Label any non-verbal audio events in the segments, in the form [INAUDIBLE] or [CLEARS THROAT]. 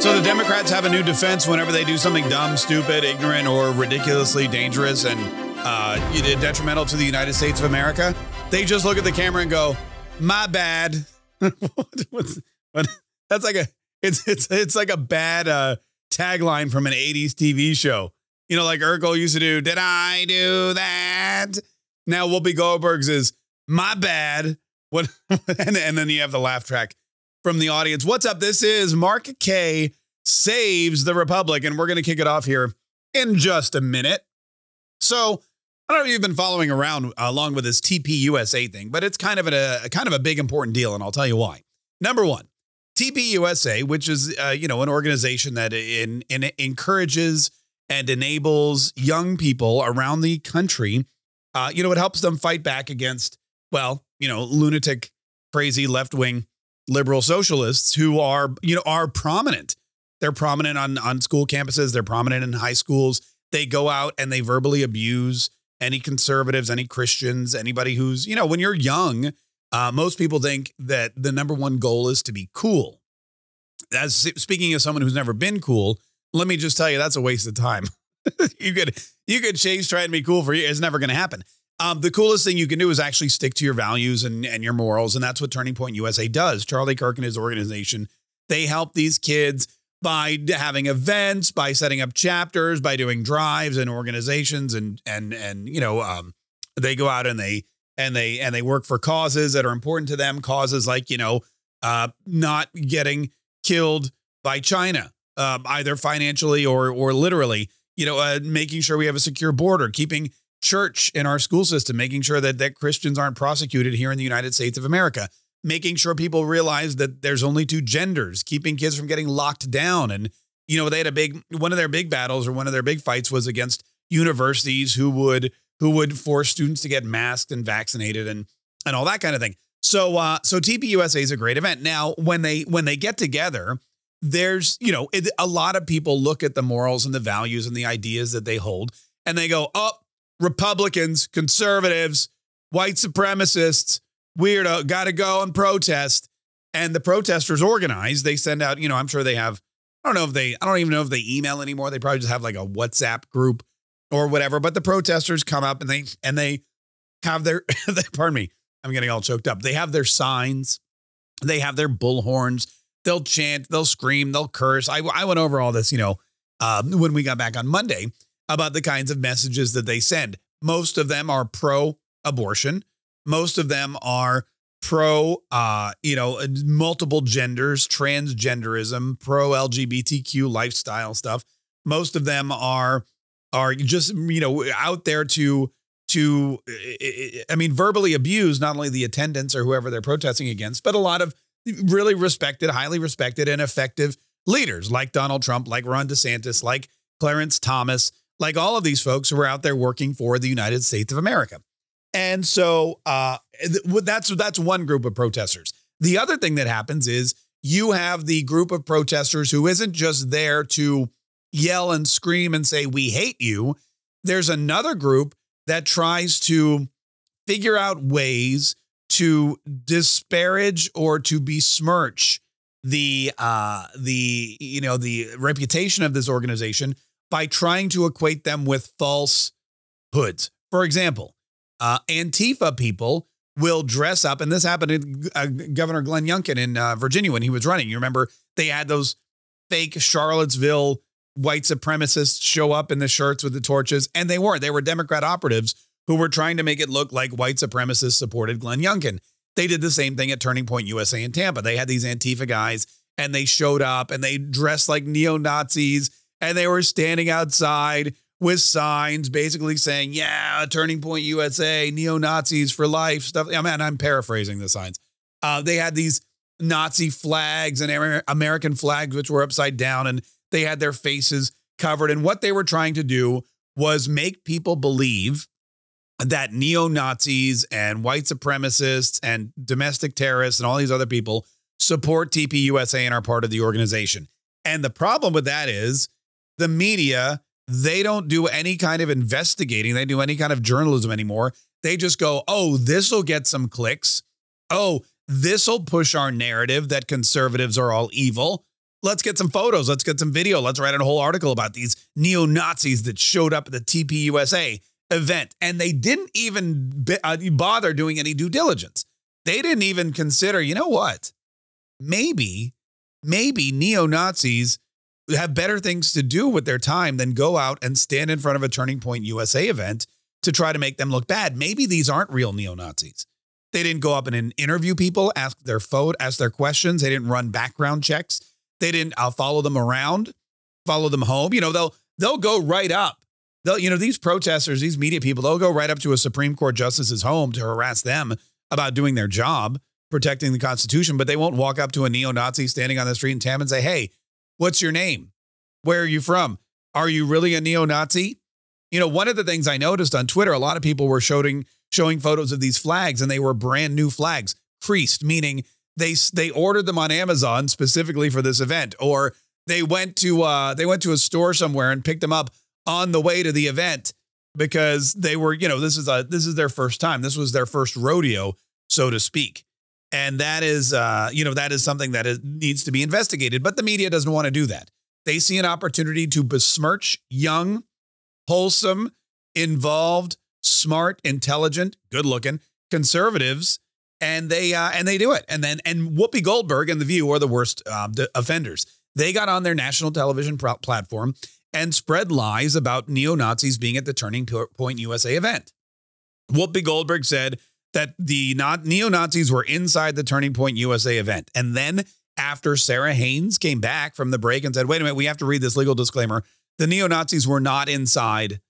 So the Democrats have a new defense whenever they do something dumb, stupid, ignorant, or ridiculously dangerous and uh, detrimental to the United States of America. They just look at the camera and go, "My bad." [LAUGHS] What's, what, that's like a it's it's it's like a bad uh, tagline from an '80s TV show. You know, like Urkel used to do. Did I do that? Now Whoopi Goldberg's is my bad. What? [LAUGHS] and, and then you have the laugh track from the audience. What's up? This is Mark K saves the Republic, and we're going to kick it off here in just a minute. So, I don't know if you've been following around uh, along with this TPUSA thing, but it's kind of a, a kind of a big important deal, and I'll tell you why. Number one, TPUSA, which is uh, you know an organization that in, in encourages and enables young people around the country. Uh, you know, it helps them fight back against well, you know, lunatic, crazy left wing liberal socialists who are, you know, are prominent. They're prominent on, on school campuses, they're prominent in high schools. They go out and they verbally abuse any conservatives, any Christians, anybody who's, you know, when you're young, uh, most people think that the number one goal is to be cool. As speaking as someone who's never been cool, let me just tell you that's a waste of time. [LAUGHS] you could you could chase trying to be cool for you. It's never going to happen. Um, the coolest thing you can do is actually stick to your values and, and your morals. And that's what Turning Point USA does. Charlie Kirk and his organization, they help these kids by having events, by setting up chapters, by doing drives and organizations and and and you know, um, they go out and they and they and they work for causes that are important to them, causes like, you know, uh, not getting killed by China, uh, either financially or or literally, you know, uh, making sure we have a secure border, keeping church in our school system, making sure that, that Christians aren't prosecuted here in the United States of America, making sure people realize that there's only two genders, keeping kids from getting locked down. And, you know, they had a big, one of their big battles or one of their big fights was against universities who would, who would force students to get masked and vaccinated and, and all that kind of thing. So, uh, so TPUSA is a great event. Now, when they, when they get together, there's, you know, it, a lot of people look at the morals and the values and the ideas that they hold and they go, oh, Republicans, conservatives, white supremacists, weirdo, got to go and protest. And the protesters organize. They send out, you know, I'm sure they have, I don't know if they, I don't even know if they email anymore. They probably just have like a WhatsApp group or whatever. But the protesters come up and they, and they have their, [LAUGHS] pardon me, I'm getting all choked up. They have their signs, they have their bullhorns. They'll chant, they'll scream, they'll curse. I, I went over all this, you know, um, when we got back on Monday about the kinds of messages that they send. Most of them are pro abortion. Most of them are pro, uh, you know, multiple genders, transgenderism, pro LGBTQ lifestyle stuff. Most of them are are just you know out there to to I mean verbally abuse not only the attendants or whoever they're protesting against, but a lot of really respected, highly respected, and effective leaders like Donald Trump, like Ron DeSantis, like Clarence Thomas, like all of these folks who are out there working for the United States of America. And so uh, that's that's one group of protesters. The other thing that happens is you have the group of protesters who isn't just there to yell and scream and say we hate you. There's another group that tries to figure out ways to disparage or to besmirch the uh the you know the reputation of this organization by trying to equate them with false hoods. For example, uh, Antifa people will dress up, and this happened to uh, Governor Glenn Youngkin in uh, Virginia when he was running. You remember they had those fake Charlottesville white supremacists show up in the shirts with the torches, and they weren't. They were Democrat operatives who were trying to make it look like white supremacists supported Glenn Youngkin. They did the same thing at Turning Point USA in Tampa. They had these Antifa guys, and they showed up and they dressed like neo Nazis and they were standing outside with signs basically saying, yeah, Turning Point USA, neo Nazis for life, stuff. I mean, I'm paraphrasing the signs. Uh, they had these Nazi flags and American flags, which were upside down, and they had their faces covered. And what they were trying to do was make people believe that neo Nazis and white supremacists and domestic terrorists and all these other people support TPUSA and are part of the organization. And the problem with that is the media, they don't do any kind of investigating, they do any kind of journalism anymore. They just go, oh, this will get some clicks. Oh, this will push our narrative that conservatives are all evil. Let's get some photos. Let's get some video. Let's write a whole article about these neo Nazis that showed up at the TPUSA event. And they didn't even uh, bother doing any due diligence. They didn't even consider, you know what? Maybe, maybe neo Nazis have better things to do with their time than go out and stand in front of a Turning Point USA event to try to make them look bad. Maybe these aren't real neo Nazis. They didn't go up and interview people, ask their photo, ask their questions. They didn't run background checks. They didn't follow them around, follow them home. You know, they'll they'll go right up. They'll, you know, these protesters, these media people, they'll go right up to a Supreme Court justice's home to harass them about doing their job, protecting the Constitution, but they won't walk up to a neo-Nazi standing on the street in Tam and say, Hey, what's your name? Where are you from? Are you really a neo-Nazi? You know, one of the things I noticed on Twitter, a lot of people were showing showing photos of these flags, and they were brand new flags, creased, meaning they they ordered them on Amazon specifically for this event, or they went to uh, they went to a store somewhere and picked them up on the way to the event because they were, you know, this is a this is their first time. This was their first rodeo, so to speak. And that is, uh, you know, that is something that is, needs to be investigated. But the media doesn't want to do that. They see an opportunity to besmirch young, wholesome, involved, smart, intelligent, good-looking conservatives, and they uh, and they do it. And then and Whoopi Goldberg and The View are the worst uh, offenders. They got on their national television platform and spread lies about neo Nazis being at the Turning Point USA event. Whoopi Goldberg said that the neo Nazis were inside the Turning Point USA event. And then after Sara Haines came back from the break and said, wait a minute, we have to read this legal disclaimer. The neo Nazis were not inside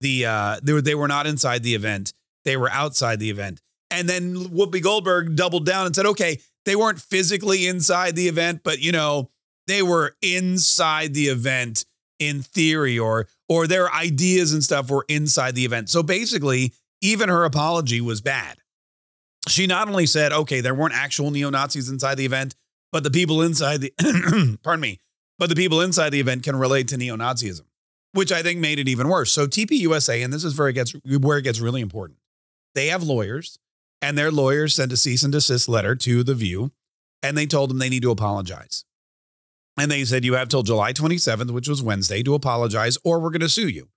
the, uh, they were, they were not inside the event. They were outside the event. And then Whoopi Goldberg doubled down and said, okay, they weren't physically inside the event, but you know, they were inside the event in theory or or their ideas and stuff were inside the event. So basically, even her apology was bad. She not only said, okay, there weren't actual neo-Nazis inside the event, but the people inside the [CLEARS THROAT] pardon me, but the people inside the event can relate to neo-Nazism, which I think made it even worse. So TPUSA, and this is where it gets where it gets really important. They have lawyers, and their lawyers sent a cease and desist letter to the View, and they told them they need to apologize. And they said, You have till July 27th, which was Wednesday, to apologize, or we're going to sue you.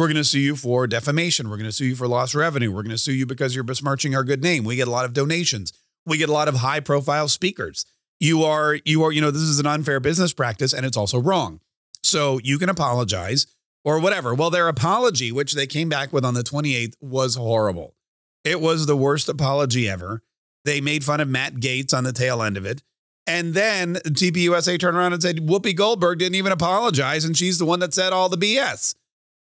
We're going to sue you for defamation. We're going to sue you for lost revenue. We're going to sue you because you're besmirching our good name. We get a lot of donations. We get a lot of high profile speakers. You are, you are, you know, this is an unfair business practice and it's also wrong. So you can apologize or whatever. Well, their apology, which they came back with on the 28th, was horrible. It was the worst apology ever. They made fun of Matt Gaetz on the tail end of it. And then TPUSA turned around and said Whoopi Goldberg didn't even apologize, and she's the one that said all the BS.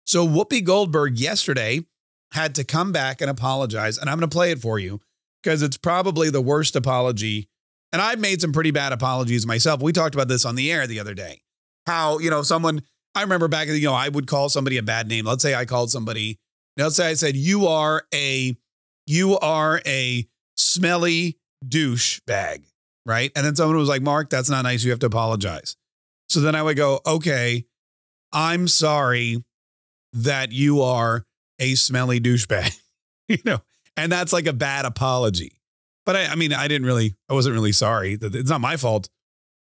So Whoopi Goldberg yesterday had to come back and apologize. And I'm going to play it for you because it's probably the worst apology. And I've made some pretty bad apologies myself. We talked about this on the air the other day. How, you know, someone, I remember back, you know, I would call somebody a bad name. Let's say I called somebody, let's say I said, you are a, you are a smelly douche bag right? And then someone was like, Mark, that's not nice. You have to apologize. So then I would go, okay, I'm sorry that you are a smelly douchebag, [LAUGHS] you know, and that's like a bad apology. But I, I mean, I didn't really, I wasn't really sorry. It's not my fault.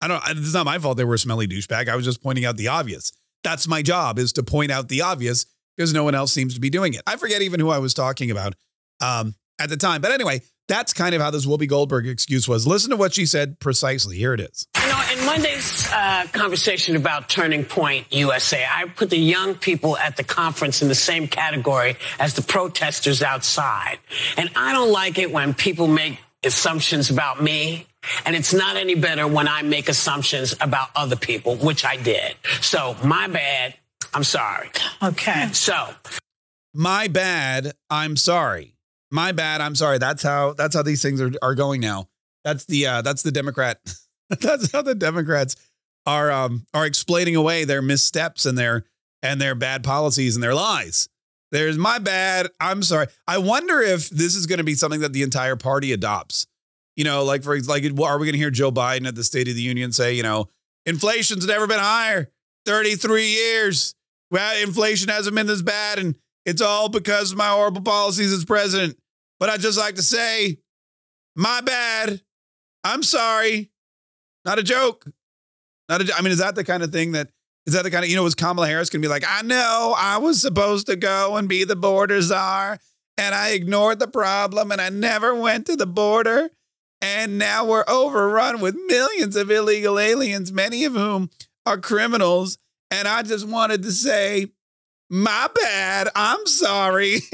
I don't, it's not my fault they were a smelly douchebag. I was just pointing out the obvious. That's my job is to point out the obvious because no one else seems to be doing it. I forget even who I was talking about um, at the time. But anyway, that's kind of how this Whoopi Goldberg excuse was. Listen to what she said precisely. Here it is. You in Monday's uh, conversation about Turning Point USA, I put the young people at the conference in the same category as the protesters outside. And I don't like it when people make assumptions about me. And it's not any better when I make assumptions about other people, which I did. So, my bad. I'm sorry. Okay. So, my bad. I'm sorry my bad. I'm sorry. That's how that's how these things are, are going now. That's the uh that's the Democrat. [LAUGHS] that's how the Democrats are um are explaining away their missteps and their and their bad policies and their lies. There's my bad. I'm sorry. I wonder if this is going to be something that the entire party adopts. You know, like for like, are we going to hear Joe Biden at the State of the Union say, you know, inflation's never been higher, 33 years. Well, inflation hasn't been this bad, and it's all because of my horrible policies as president. But I'd just like to say, my bad. I'm sorry. Not a joke. Not a, I mean, is that the kind of thing that is that the kind of you know was Kamala Harris gonna be like, I know I was supposed to go and be the border czar, and I ignored the problem, and I never went to the border, and now we're overrun with millions of illegal aliens, many of whom are criminals, and I just wanted to say, my bad, I'm sorry. [LAUGHS]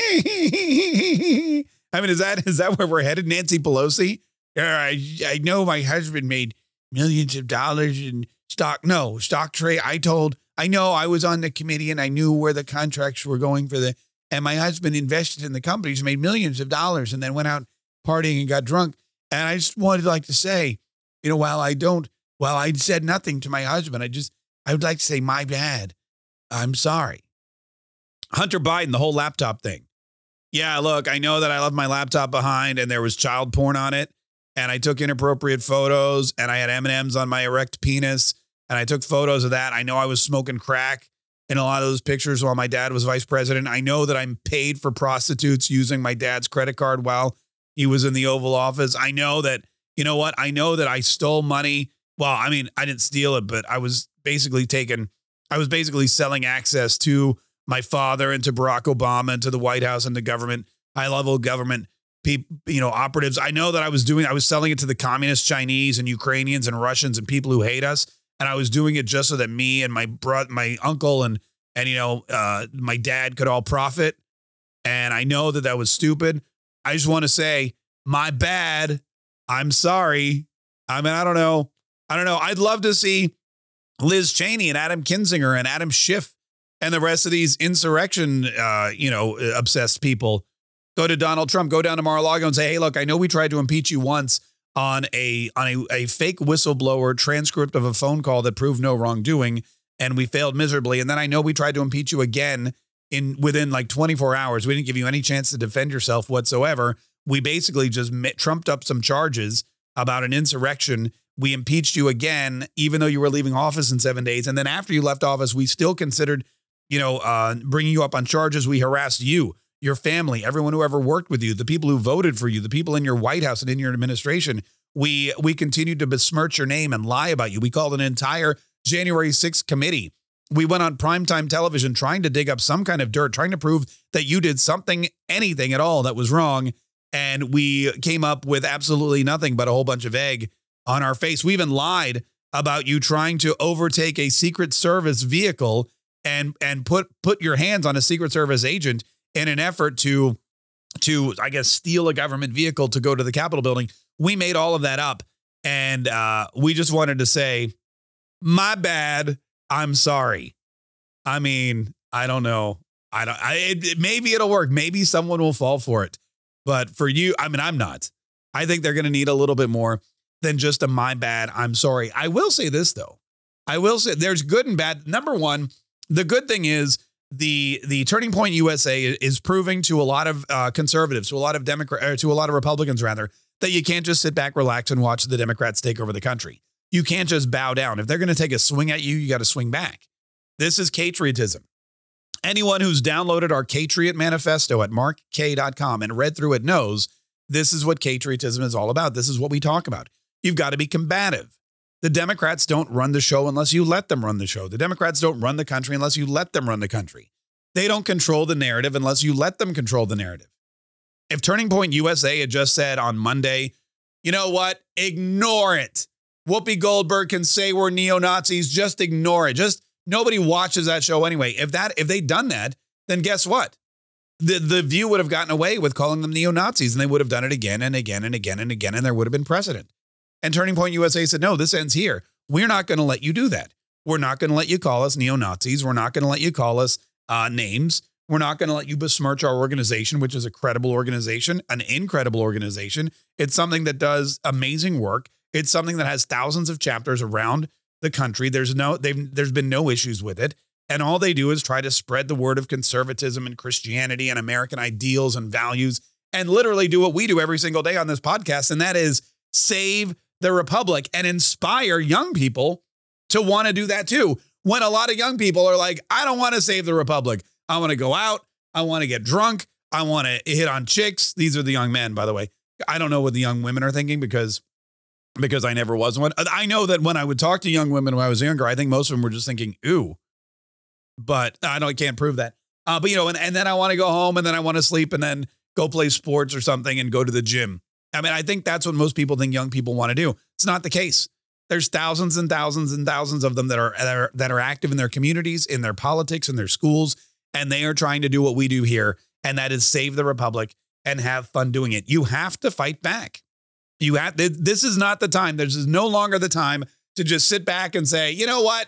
I mean, is that is that where we're headed, Nancy Pelosi? Yeah, I, I know my husband made millions of dollars in stock. No, stock trade. I told, I know I was on the committee and I knew where the contracts were going for the, and my husband invested in the companies, made millions of dollars, and then went out partying and got drunk. And I just wanted like to say, you know, while I don't, while I said nothing to my husband, I just, I would like to say, my bad. I'm sorry. Hunter Biden, the whole laptop thing. Yeah, look, I know that I left my laptop behind and there was child porn on it and I took inappropriate photos and I had M&Ms on my erect penis and I took photos of that. I know I was smoking crack in a lot of those pictures while my dad was vice president. I know that I'm paid for prostitutes using my dad's credit card while he was in the Oval Office. I know that, you know what? I know that I stole money. Well, I mean, I didn't steal it, but I was basically taking, I was basically selling access to my father and to Barack Obama and to the White House and the government, high level government people, you know, operatives. I know that I was doing, I was selling it to the communist Chinese and Ukrainians and Russians and people who hate us. And I was doing it just so that me and my bro, my uncle and, and, you know, uh, my dad could all profit. And I know that that was stupid. I just want to say, my bad. I'm sorry. I mean, I don't know. I don't know. I'd love to see Liz Cheney and Adam Kinzinger and Adam Schiff and the rest of these insurrection, uh, you know, obsessed people go to Donald Trump, go down to Mar-a-Lago and say, "Hey, look, I know we tried to impeach you once on a on a, a fake whistleblower transcript of a phone call that proved no wrongdoing, and we failed miserably. And then I know we tried to impeach you again in within like 24 hours. We didn't give you any chance to defend yourself whatsoever. We basically just trumped up some charges about an insurrection." We impeached you again, even though you were leaving office in seven days. And then after you left office, we still considered, you know, uh, bringing you up on charges. We harassed you your family, everyone who ever worked with you, the people who voted for you, the people in your White House and in your administration. We we continued to besmirch your name and lie about you. We called an entire January 6th committee. We went on primetime television trying to dig up some kind of dirt, trying to prove that you did something, anything at all that was wrong. And we came up with absolutely nothing but a whole bunch of egg on our face. We even lied about you trying to overtake a Secret Service vehicle and and put put your hands on a Secret Service agent in an effort to to I guess steal a government vehicle to go to the Capitol building. We made all of that up, and uh, we just wanted to say, my bad. I'm sorry. I mean, I don't know. I don't. I it, maybe it'll work. Maybe someone will fall for it. But for you, I mean, I'm not. I think they're going to need a little bit more than just a my bad. I'm sorry. I will say this though. I will say there's good and bad. Number one, the good thing is the the Turning Point USA is proving to a lot of uh, conservatives, to a lot of Democrat, to a lot of Republicans rather, that you can't just sit back, relax, and watch the Democrats take over the country. You can't just bow down. If they're going to take a swing at you, you got to swing back. This is patriotism. Anyone who's downloaded our Patriot manifesto at markk.com and read through it knows this is what patriotism is all about. This is what we talk about. You've got to be combative. The Democrats don't run the show unless you let them run the show. The Democrats don't run the country unless you let them run the country. They don't control the narrative unless you let them control the narrative. If Turning Point USA had just said on Monday, you know what? Ignore it. Whoopi Goldberg can say we're neo Nazis. Just ignore it. Just nobody watches that show anyway. If that if they'd done that, then guess what? The the view would have gotten away with calling them neo Nazis, and they would have done it again and again and again and again, and there would have been precedent. And Turning Point USA said, no, this ends here. We're not going to let you do that. We're not going to let you call us neo Nazis. We're not going to let you call us uh, names. We're not going to let you besmirch our organization, which is a credible organization, an incredible organization. It's something that does amazing work. It's something that has thousands of chapters around the country. There's no, they've, there's been no issues with it. And all they do is try to spread the word of conservatism and Christianity and American ideals and values and literally do what we do every single day on this podcast. And that is save the republic and inspire young people to want to do that too. When a lot of young people are like, I don't want to save the republic. I want to go out. I want to get drunk. I want to hit on chicks. These are the young men, by the way. I don't know what the young women are thinking because because I never was one. I know that when I would talk to young women when I was younger, I think most of them were just thinking, ooh, but I don't, I can't prove that. Uh, but you know, and, and then I want to go home and then I want to sleep and then go play sports or something and go to the gym. I mean, I think that's what most people think young people want to do. It's not the case. There's thousands and thousands and thousands of them that are, that are that are active in their communities, in their politics, in their schools, and they are trying to do what we do here, and that is save the republic and have fun doing it. You have to fight back. You have this is not the time. This is no longer the time to just sit back and say, you know what?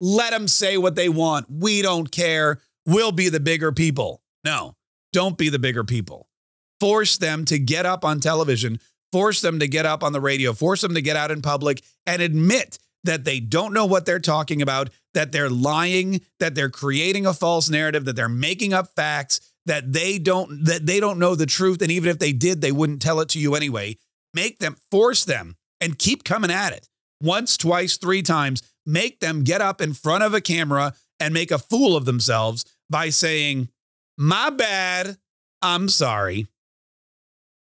Let them say what they want. We don't care. We'll be the bigger people. No, don't be the bigger people. Force them to get up on television, force them to get up on the radio, force them to get out in public and admit that they don't know what they're talking about, that they're lying, that they're creating a false narrative, that they're making up facts, that they don't that they don't know the truth and even if they did, they wouldn't tell it to you anyway make them force them and keep coming at it once, twice, three times. Make them get up in front of a camera and make a fool of themselves by saying, My bad. I'm sorry.